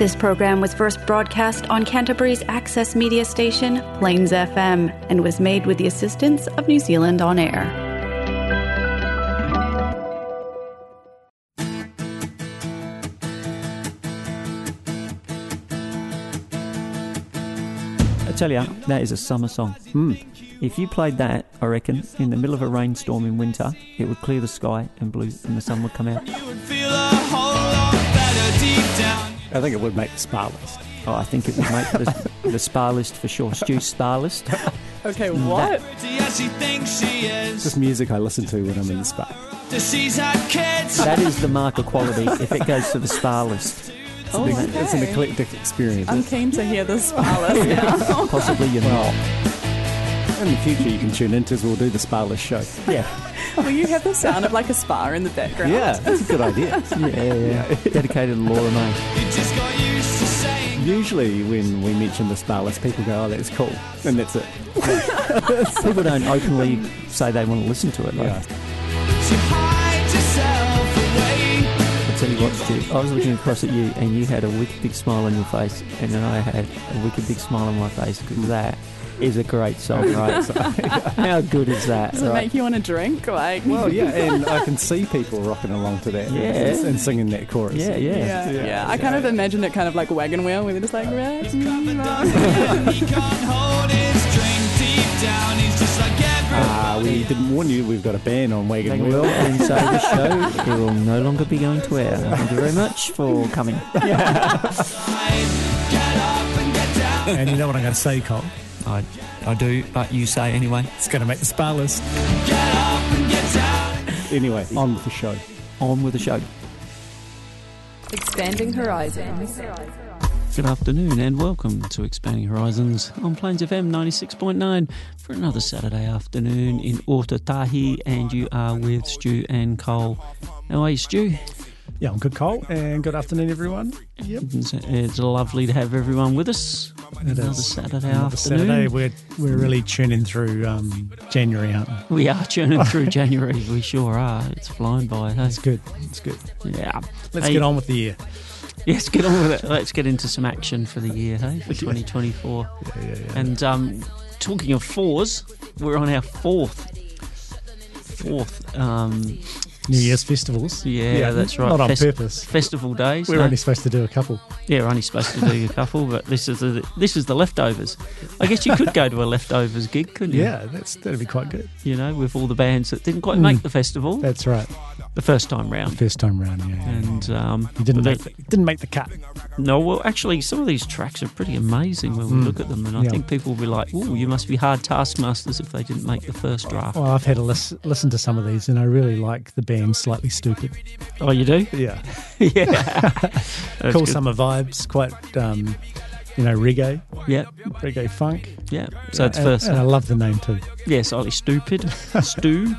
This program was first broadcast on Canterbury's access media station, Plains FM, and was made with the assistance of New Zealand On Air. I tell you, that is a summer song. Hmm. If you played that, I reckon, in the middle of a rainstorm in winter, it would clear the sky and blue, and the sun would come out. I think it would make the spa list. Oh, I think it would make the, the spa list for sure. Stu spa list. Okay, mm, what? Just music I listen to when I'm in the spa. That is the mark of quality if it goes to the spa list. Oh, It's an okay. eclectic experience. I'm keen to hear the spa list now. Possibly you're not. In the future, you can tune into us. We'll do the spa list show. Yeah. Will you have the sound of like a spa in the background? Yeah, that's a good idea. Yeah, yeah, yeah. Dedicated to Laura May. Usually, when we mention the spa list, people go, "Oh, that's cool," and that's it. People don't openly say they want to listen to it. Though. Yeah. I you I was looking across at you and you had a wicked big smile on your face, and then I had a wicked big smile on my face because that is a great song, right? How good is that? Does it right? make you want to drink? Like, Well, yeah, and I can see people rocking along to that. Yeah. and, and singing that chorus. yeah, yeah. yeah, yeah, I kind of imagine it kind of like wagon wheel where they're just like, "Right, Uh, we didn't warn you. We've got a ban on Wagon Thank Wheel. you, and so the show it will no longer be going to air. Thank you very much for coming. And you know what I'm going to say, Cole? I, I do, but you say anyway. It's going to make the spa list. Anyway, on with the show. On with the show. expanding horizons. Good afternoon and welcome to Expanding Horizons on Plains FM 96.9 for another Saturday afternoon in Otautahi and you are with Stu and Cole. How are you, Stu? Yeah, I'm good, Cole, and good afternoon, everyone. Yep. It's, it's lovely to have everyone with us. It another is. Saturday Another afternoon. Saturday, we're, we're really tuning through um, January, aren't we? We are churning through January, we sure are. It's flying by. Hey? It's good. It's good. Yeah. Let's Hey, get on with the year. Yes, get on with it. Let's get into some action for the year, hey, for 2024. Yeah, yeah, yeah. And um, talking of fours, we're on our fourth, fourth, um, New Year's festivals. yeah, yeah that's right. Not on Fest- purpose. festival days. We're no? only supposed to do a couple. yeah, we're only supposed to do a couple, but this is the this is the leftovers. I guess you could go to a leftovers gig, couldn't you? Yeah, that's that'd be quite good. You know, with all the bands that didn't quite Mm. make the festival That's right. The first time round. First time round, yeah. And um, You didn't make the, didn't make the cut. No, well, actually, some of these tracks are pretty amazing when we Mm. look at them, and I Yeah. think people will be like, "Oh, you must be hard taskmasters if they didn't make the first draft." Well, I've had a lis- listen to some of these, and I really like the band Slightly Stoopid. Oh, you do? Yeah, yeah. Cool good. summer vibes, quite um, you know reggae, Yeah, reggae funk. yeah. So it's and, first. and I love the name too. yeah, Slightly Stoopid. Stu.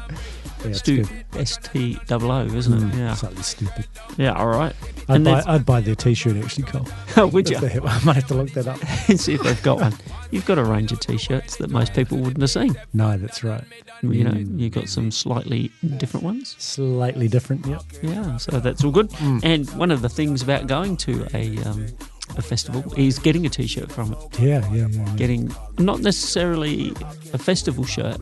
Yeah, Stu. S T double O, isn't it? Mm, Yeah. Slightly Stoopid. Yeah. All right. I'd And buy, I'd buy their T-shirt actually, Cole. Would you? I might have to look that up. and See if they've got one. You've got a range of T-shirts that most people wouldn't have seen. No, that's right. You know, Mm. you've got some slightly different ones. Slightly different. Yep. Yeah, so that's all good. Mm. And one of the things about going to a um, a festival is getting a T-shirt from it. Yeah, yeah, yeah. yeah. Getting not necessarily a festival shirt,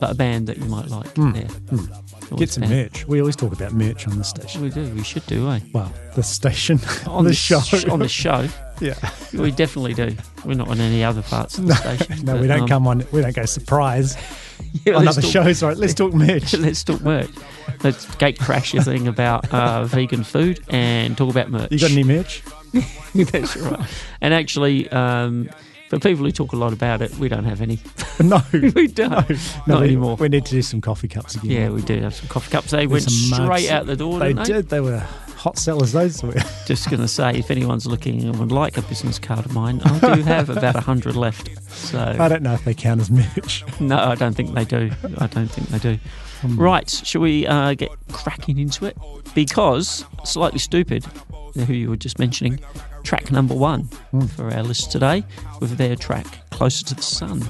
but a band that you might like. Mm. There, Mm. Get some merch. We always talk about merch on the station. We do. We should do, eh? Well, the station On the this- show. On the show, yeah. we definitely do. We're not on any other parts of the station. No, but, we don't um, come on. We don't go surprise yeah, on other talk- shows. Right? Let's talk merch. Let's talk merch. Let's gate crash your thing about uh, vegan food and talk about merch. You got any merch? That's right. And actually, um, people who talk a lot about it, we don't have any. No. we don't. No, Not we, anymore. We need to do some coffee cups again. Yeah, we do have some coffee cups. They There's went straight mugs. out the door, They did. They were hot sellers. Those were. Just going to say, if anyone's looking and would like a business card of mine, I do have about 100 left. So I don't know if they count as merch. no, I don't think they do. I don't think they do. Hmm. Right, shall we uh, get cracking into it? Because, Slightly Stoopid, who you were just mentioning, track number one Mm. for our list today with their track Closer to the Sun.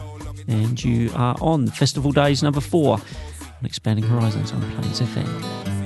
And you are on Festival Days number four on Expanding Horizons on Plains FM.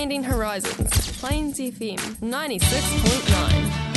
Expanding Horizons, Plains FM 96.9.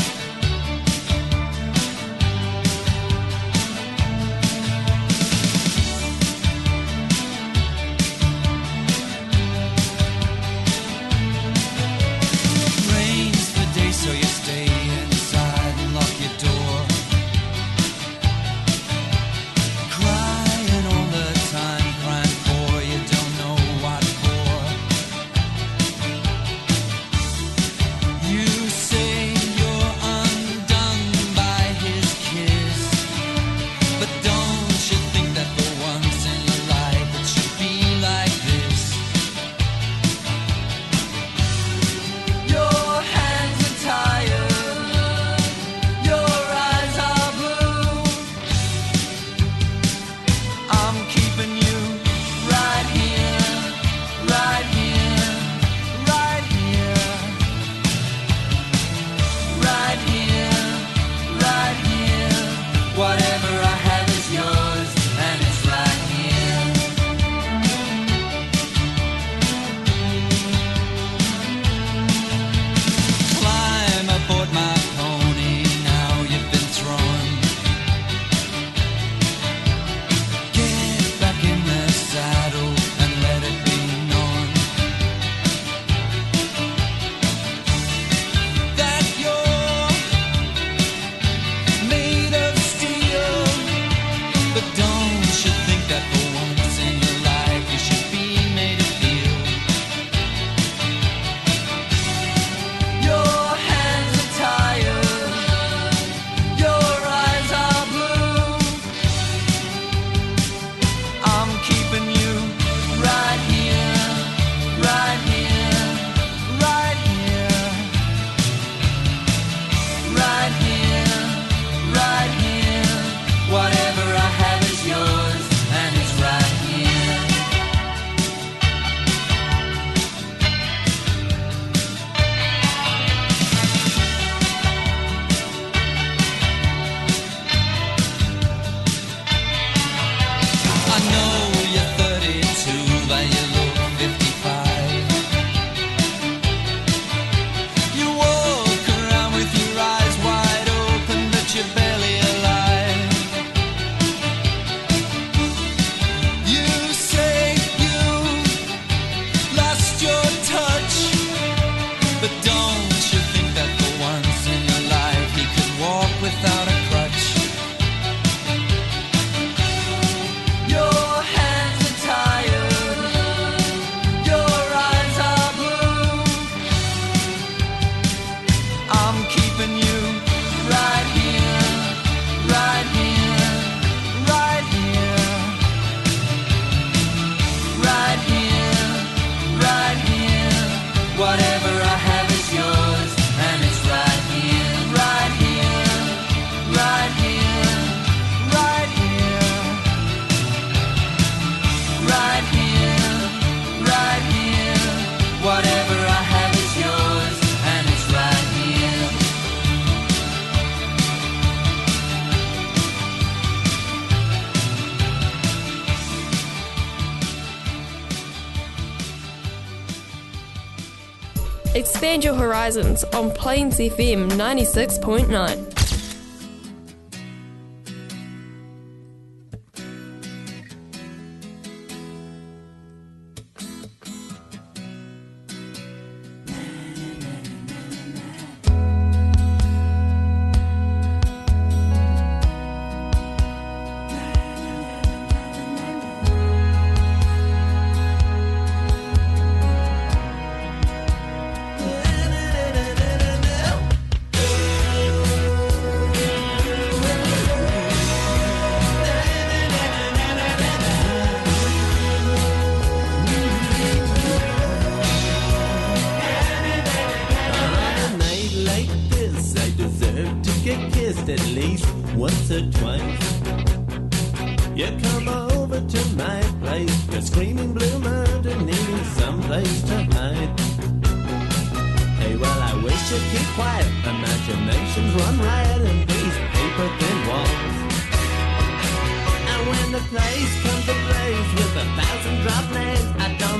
Expand your horizons on Plains FM 96.9.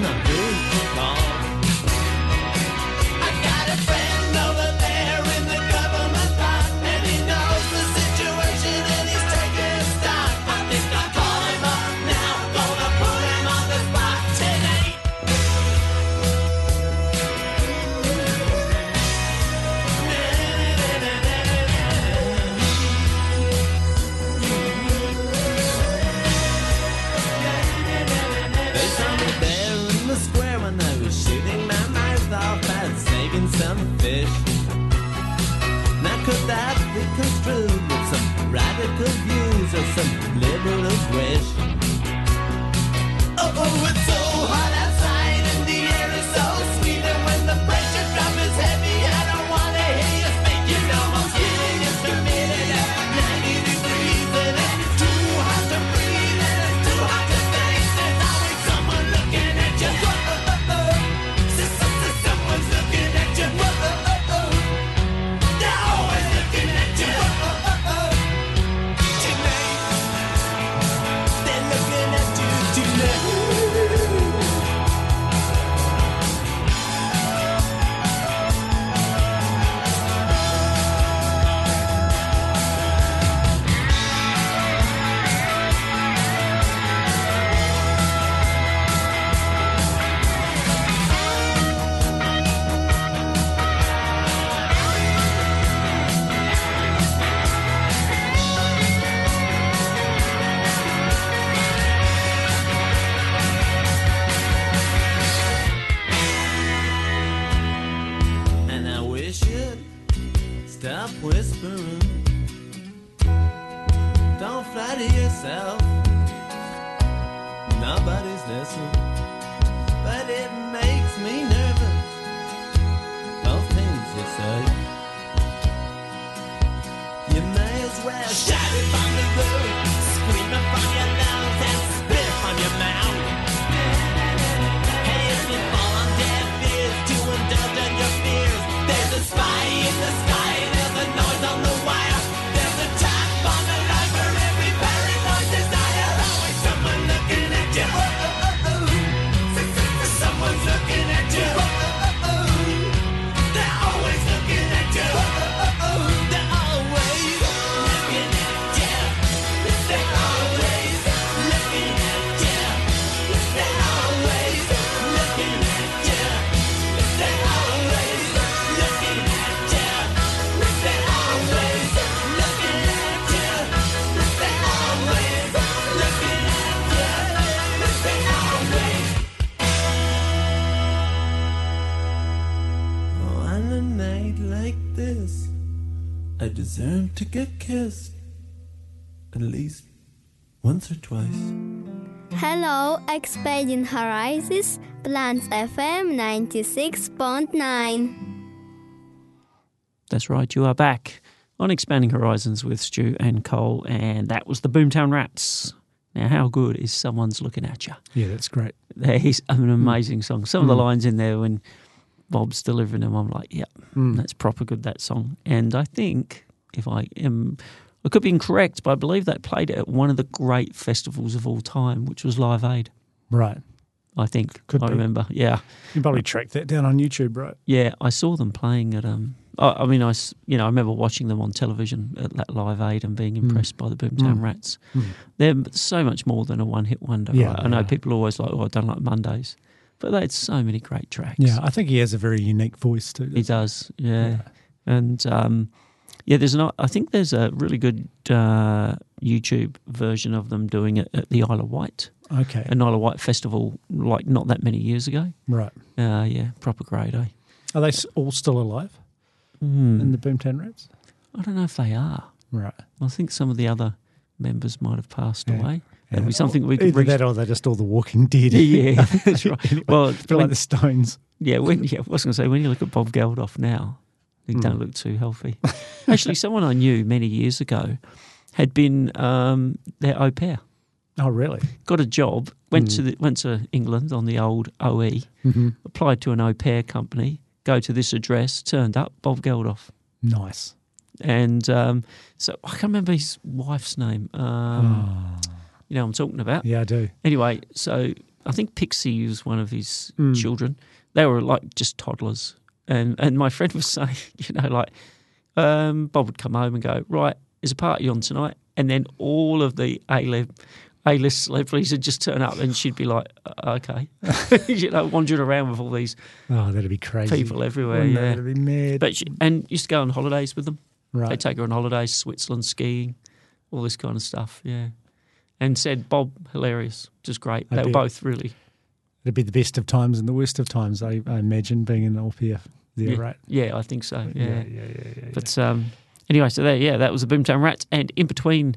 una vez. Deserve to get kissed at least once or twice. Hello, Expanding Horizons, Plains FM 96.9. That's right, you are back on Expanding Horizons with Stu and Cole, and that was the Boomtown Rats. Now, how good is Someone's Looking at You? Yeah, that's great. That is an mm. amazing song. Some of the mm. lines in there when Bob's delivering them, I'm like, yeah, mm. that's proper good, that song. And I think, if I am, I could be incorrect, but I believe they played it at one of the great festivals of all time, which was Live Aid. Right. I think. Could I be. remember. Yeah. You probably tracked that down on YouTube, right? Yeah, I saw them playing at um. I, I mean, I you know I remember watching them on television at that Live Aid and Hmm. being impressed by the Boomtown Rats. They're so much more than a one-hit wonder. Yeah, right? I know yeah. people are always like, "Oh, I don't like Mondays," but they had so many great tracks. Yeah, I think he has a very unique voice too. he does. Yeah, and um, yeah, there's an. I think there's a really good uh, YouTube version of them doing it at the Isle of Wight, Okay. an Isle of Wight festival, like not that many years ago. right. Uh, yeah, proper grade, eh? Are they all still alive Hmm. in the Boomtown Rats? I don't know if they are. Right. I think some of the other members might have passed Yeah. away. That'd Yeah. be something we could Either reach. that or they're just all the Walking Dead. yeah, that's right. Anyway, Well, feel when- like the Stones. yeah, when yeah, I was going to say when you look at Bob Geldof now, he Hmm. don't look too healthy. Actually, someone I knew many years ago had been um, their au pair. Oh, really? Got a job, went Hmm. to the, went to England on the old OE, Mm-hmm. applied to an au pair company, go to this address, turned up Bob Geldof. Nice. And um, so I can't remember his wife's name. Um, You know what I'm talking about. Oh. Yeah, I do. Anyway, so I think Pixie was one of his Mm. children. They were like just toddlers, and and my friend was saying, you know, like um, Bob would come home and go, right, there's a party on tonight, and then all of the A A list celebrities would just turn up, and she'd be like, "Uh, okay, you know, wandering around with all these Oh, that'd be crazy. people everywhere. Wouldn't? Yeah, That'd be mad. but she, and used to go on holidays with them. Right, They take her on holidays, Switzerland skiing, all this kind of stuff. Yeah, and said Bob hilarious, just great. I They were both really It'd be the best of times and the worst of times, I, I imagine, being in LPF there, yeah, right? Yeah, I think so. Yeah, yeah, yeah, yeah. yeah. but um, anyway, so there, yeah, that was the Boomtown Rats, and in between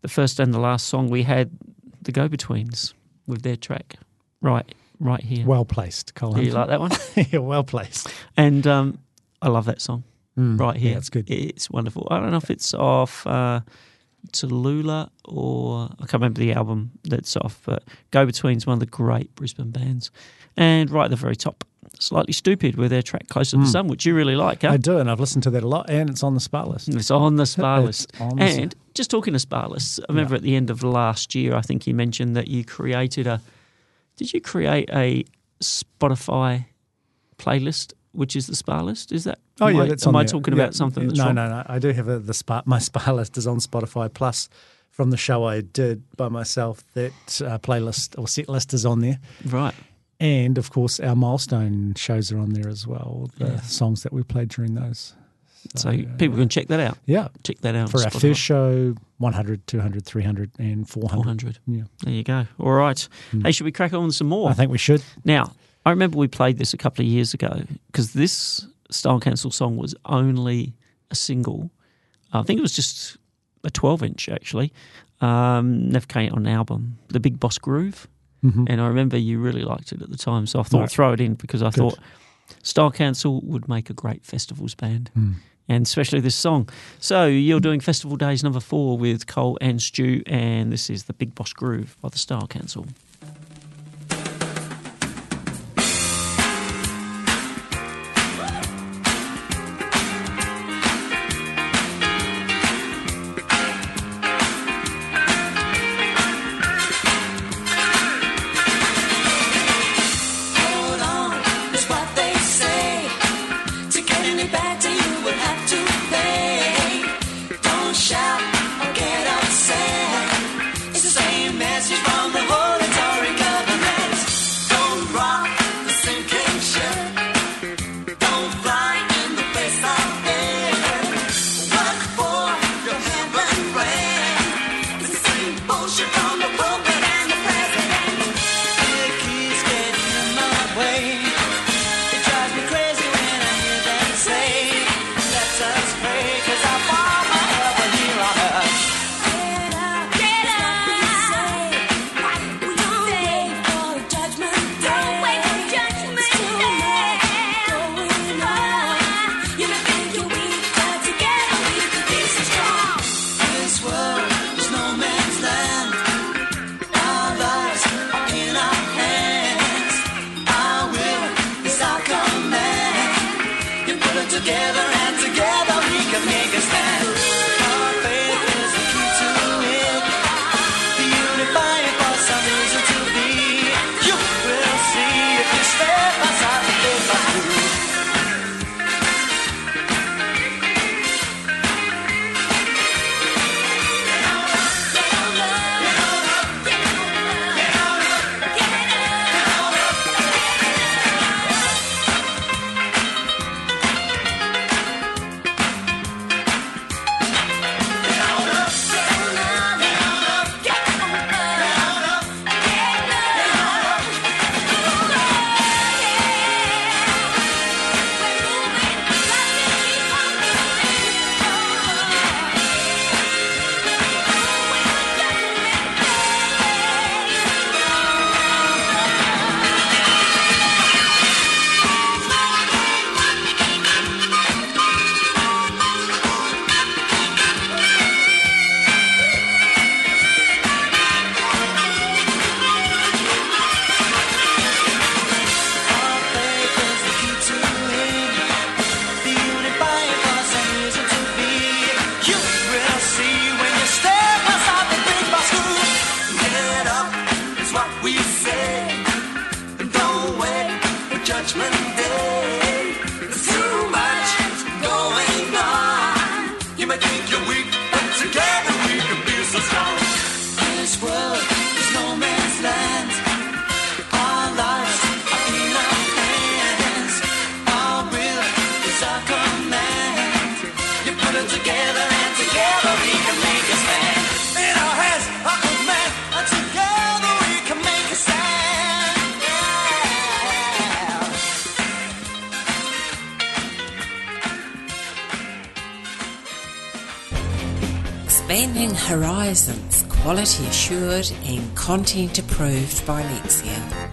the first and the last song, we had the Go Betweens with their track, right, right here. well placed, Colin. you like that one? yeah, well placed. and um, I love that song. Mm, right here. Yeah, it's good. It's wonderful. I don't know if it's off uh, Tallulah or I can't remember the album that's off, but Go Between's one of the great Brisbane bands. And right at the very top, Slightly Stoopid with their track Closer to the Sun, which you really like, huh? Hmm. I do, and I've listened to that a lot, and it's on the Spa list. It's on the Spa list. the- And just talking to Spa lists, I remember at the end of last year, I think you mentioned that you created a. Did you create a Spotify playlist, which is the Spa list? Is that? Oh am yeah, I, that's am I there. talking Yeah, about something that's no, wrong? no, no. I do have a, the spa. My spa list is on Spotify Plus from the show I did by myself. That uh, playlist or set list is on there, Right. and of course our milestone shows are on there as well. The Yeah. songs that we played during those. So people can check that out. Yeah, Check that out. for our Spotify. first show, 100, 200, 300, and 400. 400. Yeah, There you go. All right. Hey, should we crack on some more? I think we should. Now, I remember we played this a couple of years ago because this Style Council song was only a single. I think it was just a 12 inch actually. Um, never came on an album. The Big Boss Groove. Mhm. And I remember you really liked it at the time. So I thought Right. I'd throw it in because I Good. thought Style Council would make a great festivals band. Mm. and especially this song. So you're doing Festival Days number four with Cole and Stu, and this is the Big Boss Groove by the Style Council. Expanding horizons, quality assured and content approved by Lexia.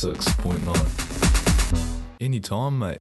96.9. Anytime, mate.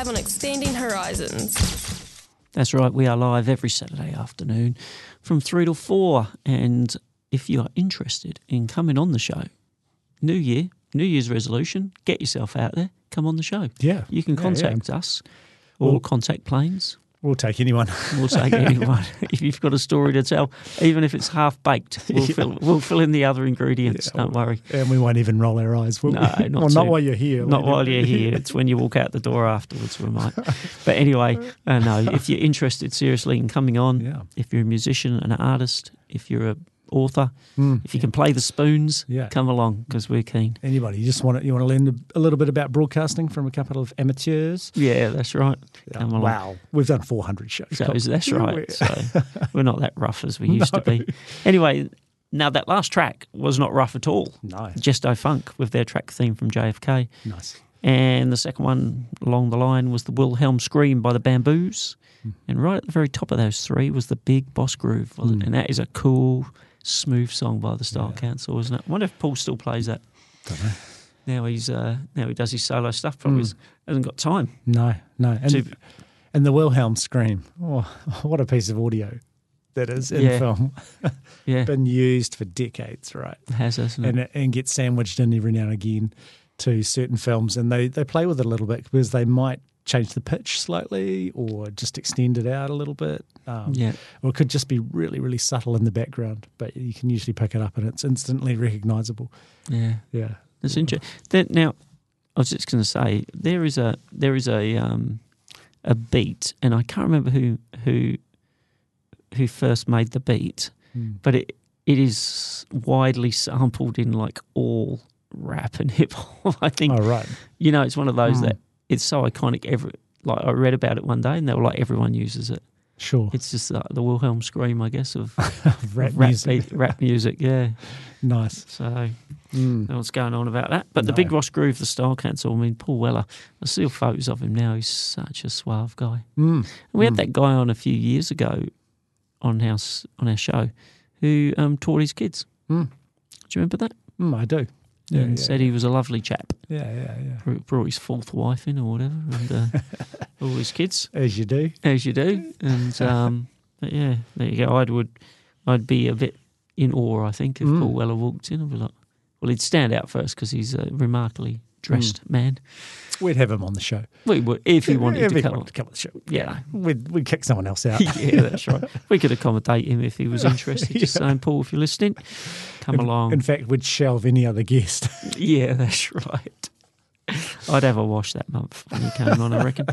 Live on Expanding Horizons. That's right, we are live every Saturday afternoon from 3 to 4. And if you are interested in coming on the show, New Year, New Year's resolution, get yourself out there, come on the show. Yeah. You can Yeah, contact us or Well- contact Plains. We'll take anyone. We'll take anyone. if you've got a story to tell, even if it's half baked, we'll, Yeah. fill, we'll fill in the other ingredients. Don't worry. And we won't even roll our eyes. Will No, we? not, well, not while you're here. Not while you're here. It's when you walk out the door afterwards. We might. But anyway, uh, no. If you're interested seriously in coming on, if you're a musician, an artist, if you're a author, Mm, if you can play the spoons, Yeah. come along because we're keen. Anybody, you just want to, you want to learn a little bit about broadcasting from a couple of amateurs. Yeah, that's right. Come along. Wow, we've done 400 shows. So that's right. So we're not that rough as we used to be. Anyway, now that last track was not rough at all. No. Gesto Funk with their track theme from JFK. Nice. And the second one along the line was the Wilhelm Scream by the Bamboos. Hmm. And right at the very top of those three was the Big Boss Groove. wasn't? And that is a cool, smooth song by the Style Council, isn't it? I wonder if Paul still plays that. Don't know. Now he's uh, now he does his solo stuff. Probably Mm. hasn't got time. No, no. And, To- and the Wilhelm scream. Oh, what a piece of audio that is in Yeah. film. Yeah. Been used for decades, right? It has, hasn't it? and and gets sandwiched in every now and again to certain films, and they they play with it a little bit because they might change the pitch slightly or just extend it out a little bit. Um, Yeah. or it could just be really really subtle in the background, but you can usually pick it up and it's instantly recognisable. Yeah. Yeah, That's interesting. Then now, I was just going to say there is a there is a um, a beat, and I can't remember who who who first made the beat, Hmm. but it it is widely sampled in like all rap and hip hop. I think. Oh, right. You know, it's one of those Hmm. that it's so iconic. Every like I read about it one day, and they were like everyone uses it. Sure. It's just uh, the Wilhelm scream, I guess, of Rap music. beat- rap music. Yeah. Nice. So, Mm. what's going on about that. But the Big Boss Groove, the Style Council, I mean, Paul Weller, I see photos of him now. He's such a suave guy. Mm. We had Mm. that guy on a few years ago on our, s- on our show who um, taught his kids. Mm. Do you remember that? Mm, I do. Yeah, and yeah, said he was a lovely chap. Yeah, yeah, yeah. Brought his fourth wife in or whatever, and uh, all his kids. As you do. As you do. And um, but yeah, there you go. I'd would, I'd be a bit in awe. I think if Mm. Paul Weller walked in, I'd be like, well, he'd stand out first because he's a remarkably dressed mm. man. We'd have him on the show. We would if he wanted If to he come. wanted on. to come on the show. Yeah. We'd, we'd kick someone else out. yeah, that's right. We could accommodate him if he was interested. Just Yeah. saying, Paul, if you're listening, come In- along. In fact, we'd shelve any other guest. Yeah, that's right. I'd have a wash that month when he came on. I reckon.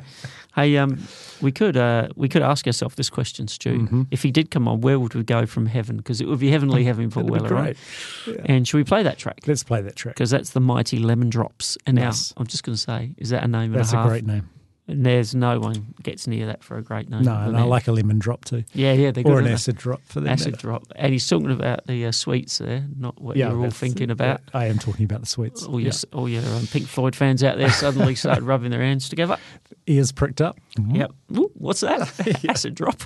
Hey, um, we could uh, we could ask ourselves this question, Stu. Mhm. If he did come on, where would we go from heaven? Because it would be heavenly heaven for Weller, right? great. Yeah. And should we play that track? Let's play that track. Because that's the mighty Lemon Drops. And Nice. now I'm just going to say, is that a name That's and a a great name. And there's no one gets near that for a great name. No, and I like a lemon drop too. Yeah, yeah, they're good. Or an acid drop for that acid matter. drop. And he's talking about the uh, sweets there, not what you're all thinking about. I am talking about the sweets. All your, Yeah. all your um, Pink Floyd fans out there suddenly started rubbing their hands together. Ears pricked up. Yep. Ooh, what's that? Acid drop.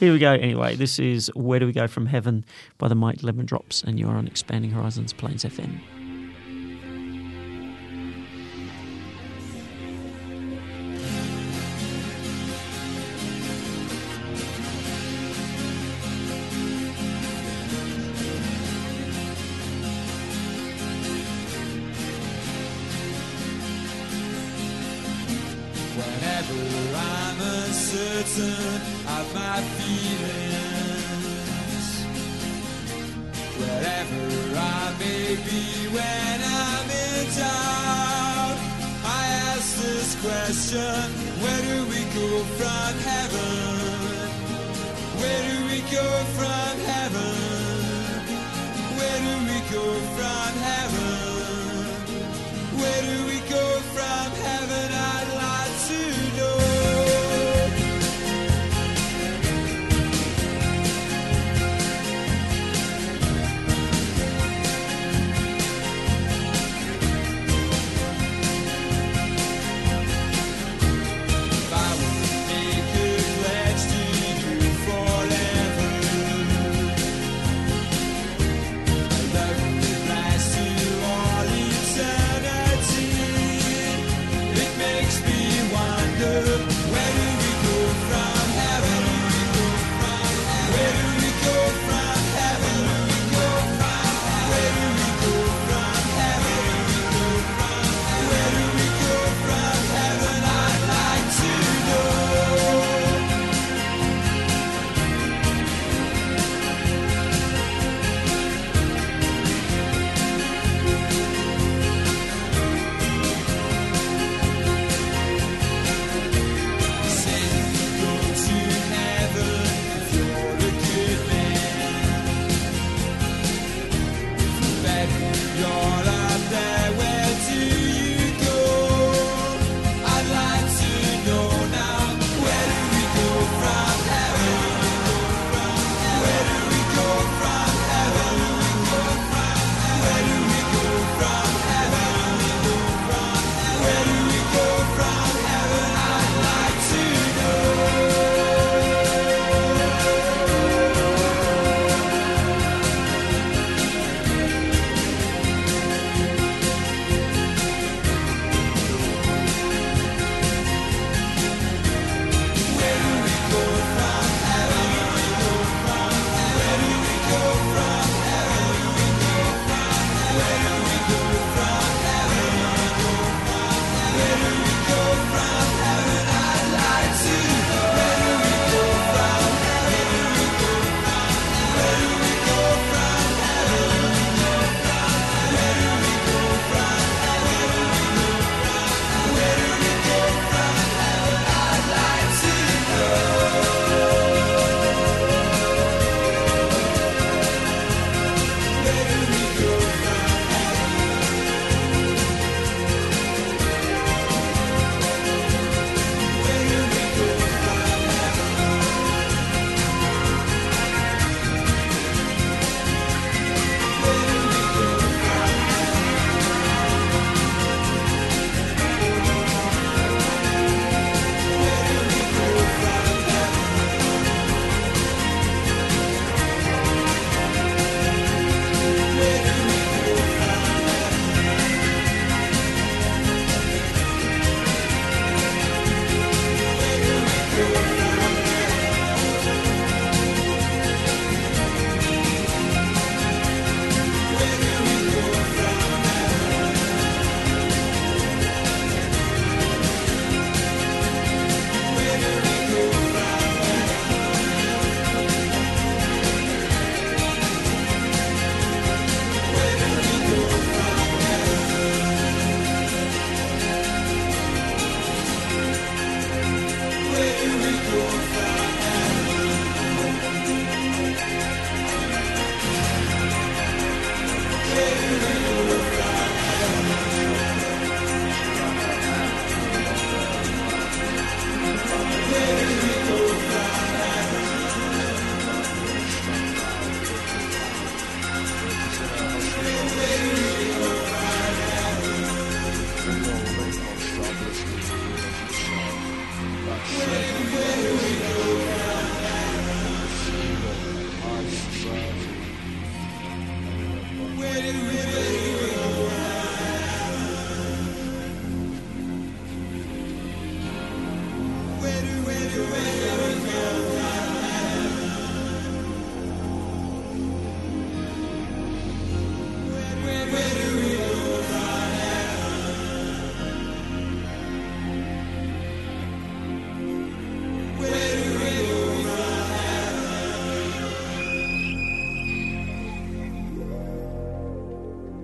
Here we go. Anyway, this is Where Do We Go From Heaven by the Mighty Lemon Drops, and you're on Expanding Horizons Plains FM.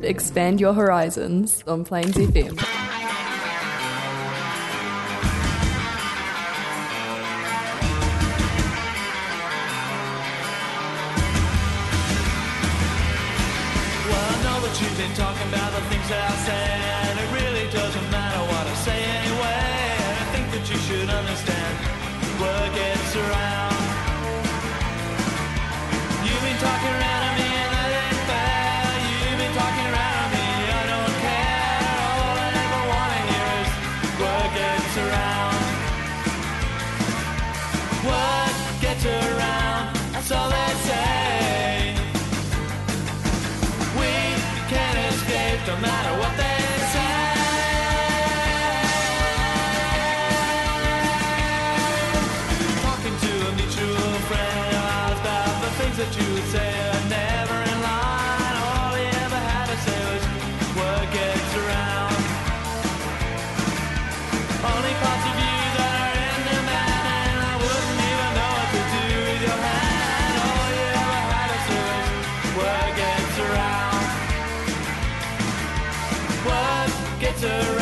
expand your horizons on Plains FM. matter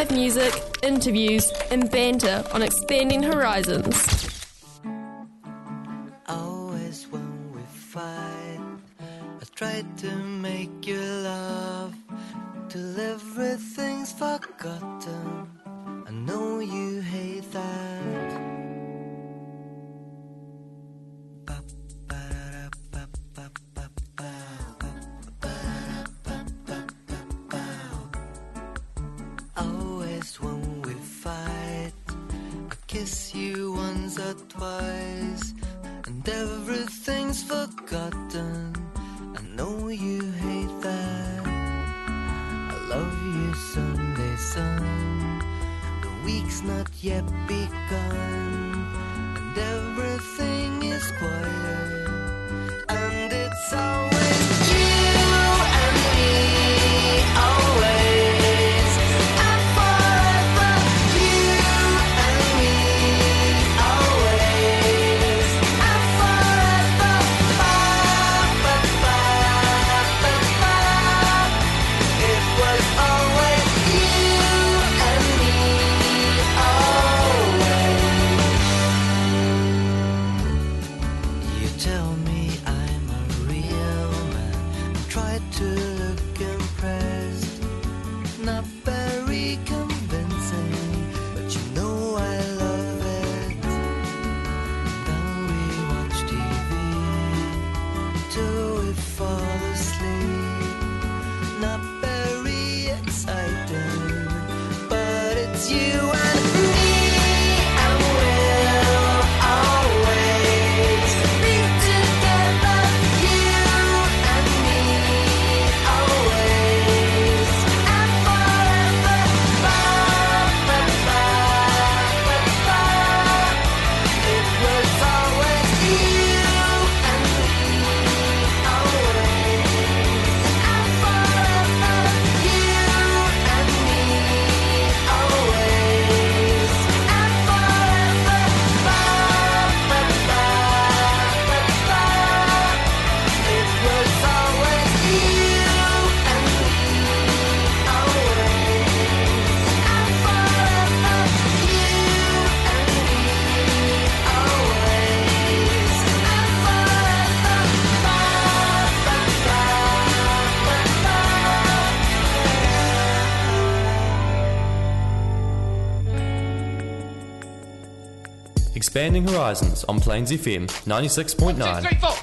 live music, interviews, and banter on Expanding Horizons. Horizons on Plains FM 96.9.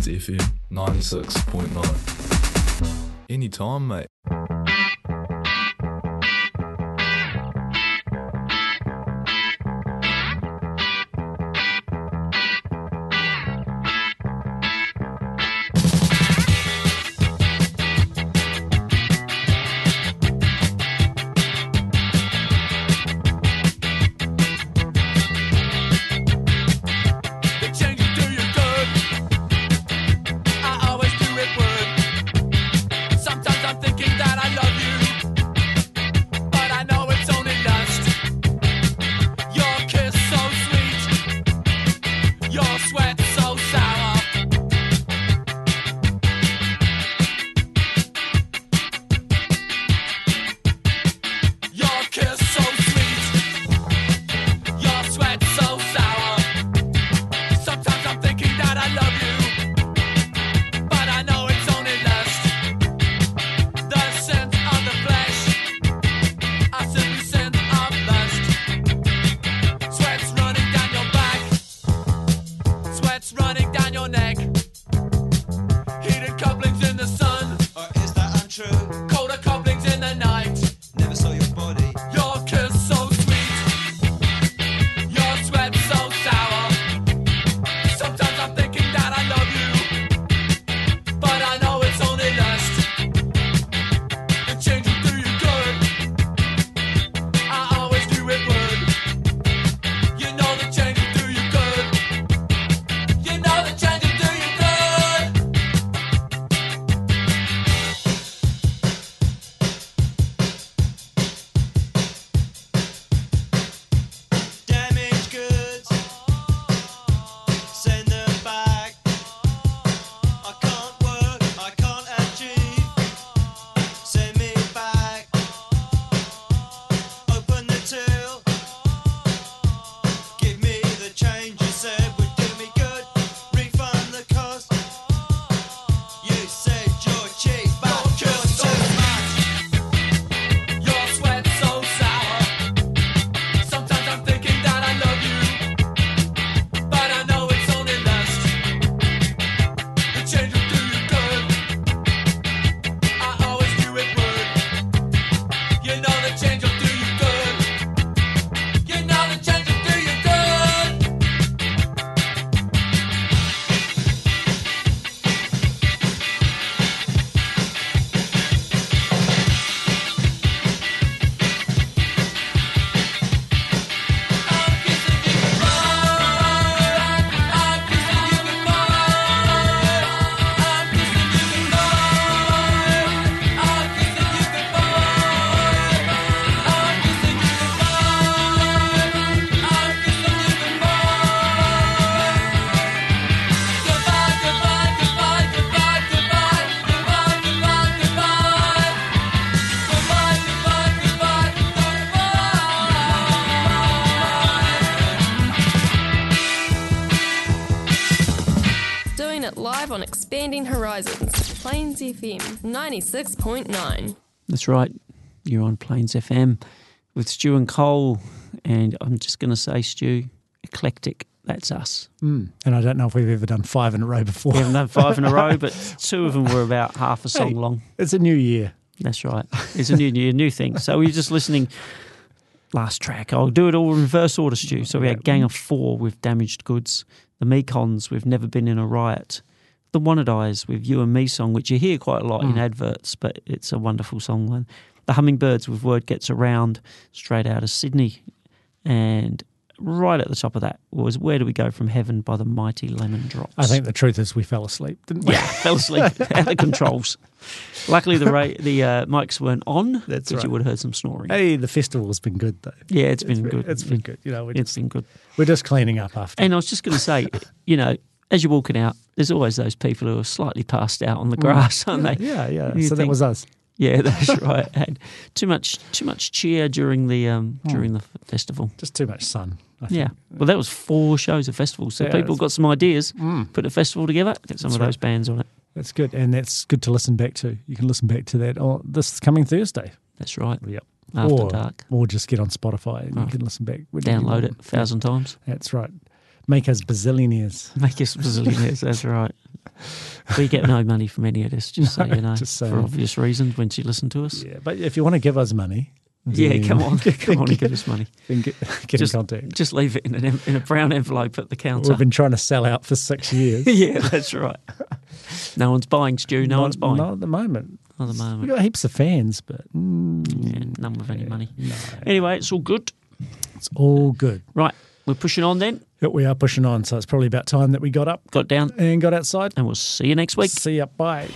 Plains FM 96.9. Anytime, mate. Plains FM 96.9. That's right. You're on Plains FM with Stu and Cole. And I'm just going to say, Stu, eclectic. That's us. Mm. And I don't know if we've ever done five in a row before. We haven't done five in a row, but two of them were about half a song Hey, long. It's a new year. That's right. It's a new year, new thing. So we're just listening. Last track. I'll do it all in reverse order, Stu. So we had Gang of Four with Damaged Goods, the Mekons with Never Been in a Riot, the Wannadies with You and Me song, which you hear quite a lot in Mm. adverts, but it's a wonderful song. The Hummingbirds with Word Gets Around, straight out of Sydney, and right at the top of that was Where Do We Go from Heaven by the Mighty Lemon Drops. I think the truth is we fell asleep, didn't we? Yeah, fell asleep at the controls. Luckily, the ra- the uh, mics weren't on, That's because you would have heard some snoring. Hey, the festival's been good though. Yeah, it's been good. It's been good. You know, It's just, been good. we're just cleaning up after. And I was just going to say, you know, as you're walking out, there's always those people who are slightly passed out on the grass, aren't they? Mm. Yeah, yeah. So that was us. Yeah, that's right. And too much, too much cheer during the um, Hmm. during the festival. Just too much sun. I Yeah. Well, that was four shows of festivals, so Yeah, people got some ideas. Mm. Put a festival together, get some That's of those bands on it. That's good, and that's good to listen back to. You can listen back to that oh, this coming Thursday. That's right. Yep. After or, dark. or just get on Spotify and Oh. you can listen back. Download it a thousand times. That's right. Make us bazillionaires. Make us bazillionaires. That's right. We get no money from any of this, just so you know, just for obvious reasons. When you listen to us, Yeah, but if you want to give us money, yeah, then- come on, come on, and give us money. then get, get just, in contact. Just leave it in an in a brown envelope at the counter. We've been trying to sell out for six years. yeah, that's right. No one's buying, Stu. No Not- one's buying. Not at the moment. Not at the moment. We've got heaps of fans, but mm, Yeah, none with any money. Anyway, it's all good. it's all good. Right, we're pushing on then. But we are pushing on, so it's probably about time that we got up Got down, and got outside. and we'll see you next week. See ya. Bye.